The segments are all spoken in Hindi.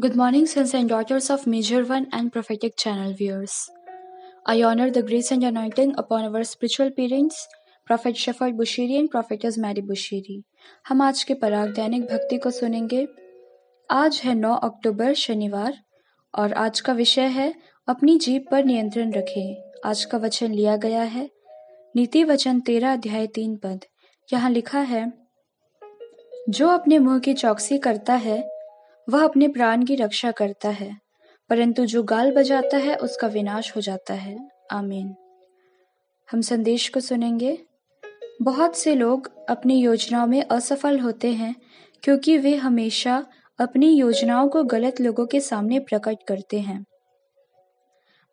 Good morning, sons and daughters of Major One and Prophetic Channel viewers. I honor the grace and anointing upon our spiritual parents, Prophet Shepherd Bushiri and Prophetess Mary Bushiri. हम आज के पराग दैनिक भक्ति को सुनेंगे आज है 9 अक्टूबर शनिवार और आज का विषय है अपनी जीप पर नियंत्रण रखें आज का वचन लिया गया है नीति वचन तेरह अध्याय तीन पद यहाँ लिखा है जो अपने मुँह की चौकसी करता है वह अपने प्राण की रक्षा करता है, परंतु जो गाल बजाता है, उसका विनाश हो जाता है। आमीन। हम संदेश को सुनेंगे। बहुत से लोग अपनी योजनाओं में असफल होते हैं, क्योंकि वे हमेशा अपनी योजनाओं को गलत लोगों के सामने प्रकट करते हैं।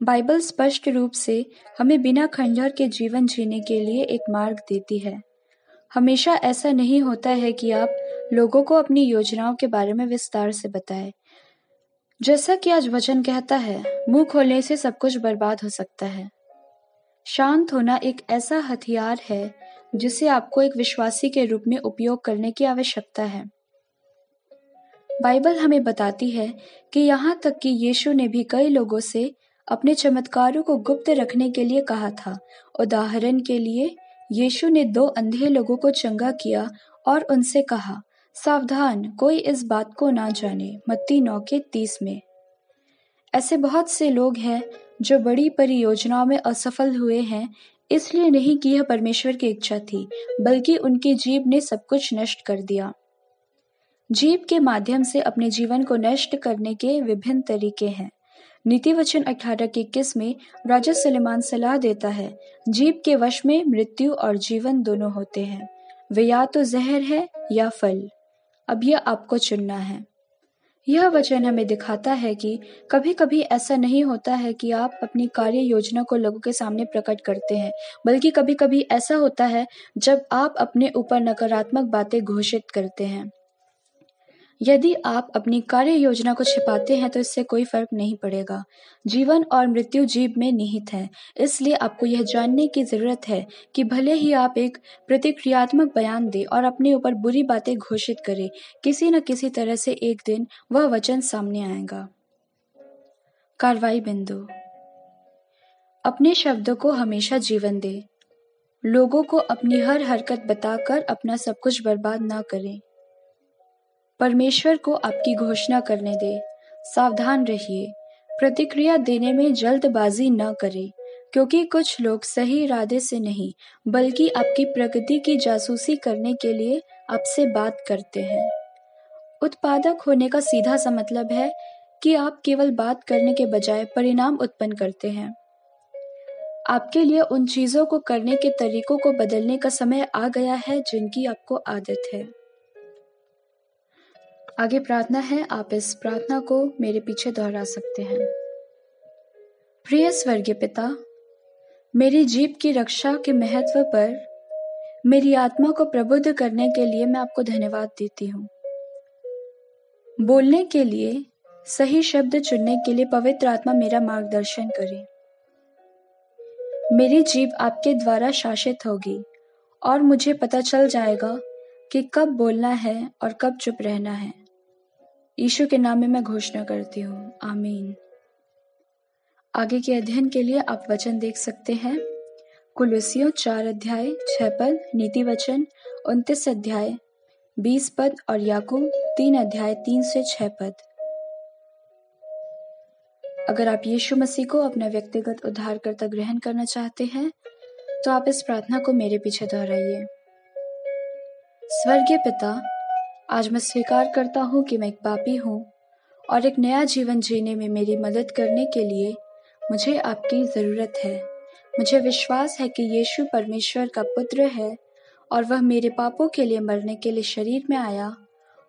बाइबल स्पष्ट रूप से हमें बिना खंडर के जीवन जीने के लिए एक मार्ग देती है। हमेशा ऐसा नहीं होता है कि आप लोगों को अपनी योजनाओं के बारे में विस्तार से बताएँ। जैसा कि आज वचन कहता है, मुँह खोलने से सब कुछ बर्बाद हो सकता है। शांत होना एक ऐसा हथियार है, जिसे आपको एक विश्वासी के रूप में उपयोग करने की आवश्यकता है। बाइबल हमें बताती है कि यहाँ तक कि यीशु ने भी कई लोगों से अपने चमत्कारों को गुप्त रखने के लिए कहा था। उदाहरण के लिए यीशु ने दो अंधे लोगों को चंगा किया और उनसे कहा, सावधान, कोई इस बात को ना जाने, मत्ती नौ के तीस में। ऐसे बहुत से लोग हैं जो बड़ी परियोजनाओं में असफल हुए हैं, इसलिए नहीं कि यह परमेश्वर की इच्छा थी, बल्कि उनकी जीव ने सब कुछ नष्ट कर दिया। जीव के माध्यम से अपने जीवन को नष्ट करने के विभिन्न तरीके हैं। नीति वचन अठारह के इक्कीस में राजा सलेमान सलाह देता है जीव के वश में मृत्यु और जीवन दोनों होते हैं। वे या तो जहर है या फल। अब यह आपको चुनना है। यह वचन हमें दिखाता है कि कभी कभी ऐसा नहीं होता है कि आप अपनी कार्य योजना को लोगों के सामने प्रकट करते हैं, बल्कि कभी कभी ऐसा होता है जब आप अपने ऊपर नकारात्मक बातें घोषित करते हैं। यदि आप अपनी कार्य योजना को छिपाते हैं तो इससे कोई फ़र्क नहीं पड़ेगा। जीवन और मृत्यु जीव में निहित है। इसलिए आपको यह जानने की ज़रूरत है कि भले ही आप एक प्रतिक्रियात्मक बयान दें और अपने ऊपर बुरी बातें घोषित करें, किसी न किसी तरह से एक दिन वह वचन सामने आएगा। कार्रवाई बिंदु। अपने शब्दों को हमेशा जीवन दे। लोगों को अपनी हर हरकत बताकर अपना सब कुछ बर्बाद ना करें। परमेश्वर को आपकी घोषणा करने दे। सावधान रहिए। प्रतिक्रिया देने में जल्दबाजी न करें, क्योंकि कुछ लोग सही इरादे से नहीं, बल्कि आपकी प्रगति की जासूसी करने के लिए आपसे बात करते हैं। उत्पादक होने का सीधा सा मतलब है कि आप केवल बात करने के बजाय परिणाम उत्पन्न करते हैं। आपके लिए उन चीज़ों को करने के तरीकों को बदलने का समय आ गया है जिनकी आपको आदत है। आगे प्रार्थना है, आप इस प्रार्थना को मेरे पीछे दोहरा सकते हैं। प्रिय स्वर्गीय पिता, मेरी जीप की रक्षा के महत्व पर मेरी आत्मा को प्रबुद्ध करने के लिए मैं आपको धन्यवाद देती हूँ। बोलने के लिए, सही शब्द चुनने के लिए पवित्र आत्मा मेरा मार्गदर्शन करे। मेरी जीव आपके द्वारा शासित होगी और मुझे पता चल जाएगा कि कब बोलना है और कब चुप रहना है। ईशु के नाम में मैं घोषणा करती हूँ। आमीन। आगे के अध्ययन के लिए आप वचन देख सकते हैं। कुलसियों चार अध्याय, छह पद, नीति वचन, उन्तीस अध्याय, बीस पद और याकूब तीन अध्याय, तीन से छह पद। अगर आप यीशु मसीह को अपना व्यक्तिगत उद्धारकर्ता ग्रहण करना चाहते हैं तो आप इस प्रार्थना को मेरे पीछे दोहराइए। स्वर्गीय पिता आज मैं स्वीकार करता हूँ कि मैं एक पापी हूँ और एक नया जीवन जीने में मेरी मदद करने के लिए मुझे आपकी ज़रूरत है। मुझे विश्वास है कि यीशु परमेश्वर का पुत्र है और वह मेरे पापों के लिए मरने के लिए शरीर में आया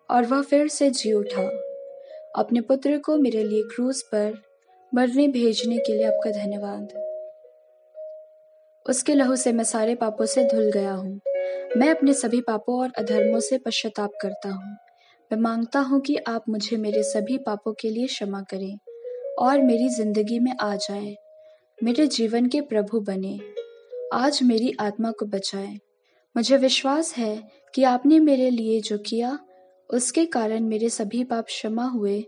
और वह फिर से जी उठा। अपने पुत्र को मेरे लिए क्रूज पर मरने भेजने के लिए आपका धन्यवाद। उसके लहू से मैं सारे पापों से धुल गया हूँ। मैं अपने सभी पापों और अधर्मों से पश्चाताप करता हूँ। मैं माँगता हूँ कि आप मुझे मेरे सभी पापों के लिए क्षमा करें और मेरी ज़िंदगी में आ जाए। मेरे जीवन के प्रभु बने। आज मेरी आत्मा को बचाए। मुझे विश्वास है कि आपने मेरे लिए जो किया, उसके कारण मेरे सभी पाप क्षमा हुए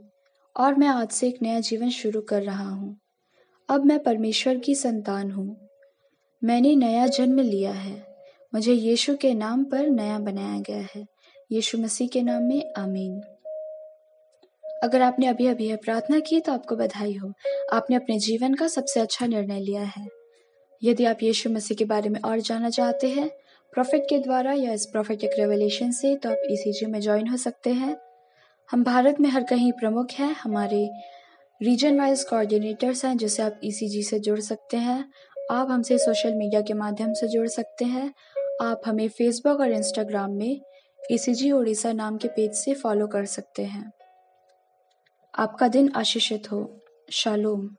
और मैं आज से एक नया जीवन शुरू कर रहा हूँ। अब मैं परमेश्वर की संतान हूँ। मैंने नया जन्म लिया है। मुझे यीशु के नाम पर नया बनाया गया है। यीशु मसीह के नाम में आमीन। अगर आपने अभी अभी यह प्रार्थना की तो आपको बधाई हो। आपने अपने जीवन का सबसे अच्छा निर्णय लिया है। यदि आप यीशु मसीह के बारे में और जानना चाहते हैं, प्रॉफिट के द्वारा या इस प्रॉफिटिक रेवलेशन से तो आप ECG में ज्वाइन हो सकते हैं। हम भारत में हर कहीं प्रमुख हैं। हमारे रीजन वाइज कोऑर्डिनेटर्स हैं, जिससे आप ECG से जुड़ सकते हैं। आप हमसे सोशल मीडिया के माध्यम से जुड़ सकते हैं। आप हमें फेसबुक और इंस्टाग्राम में ई उड़ीसा नाम के पेज से फॉलो कर सकते हैं। आपका दिन आशीषित हो। शालोम।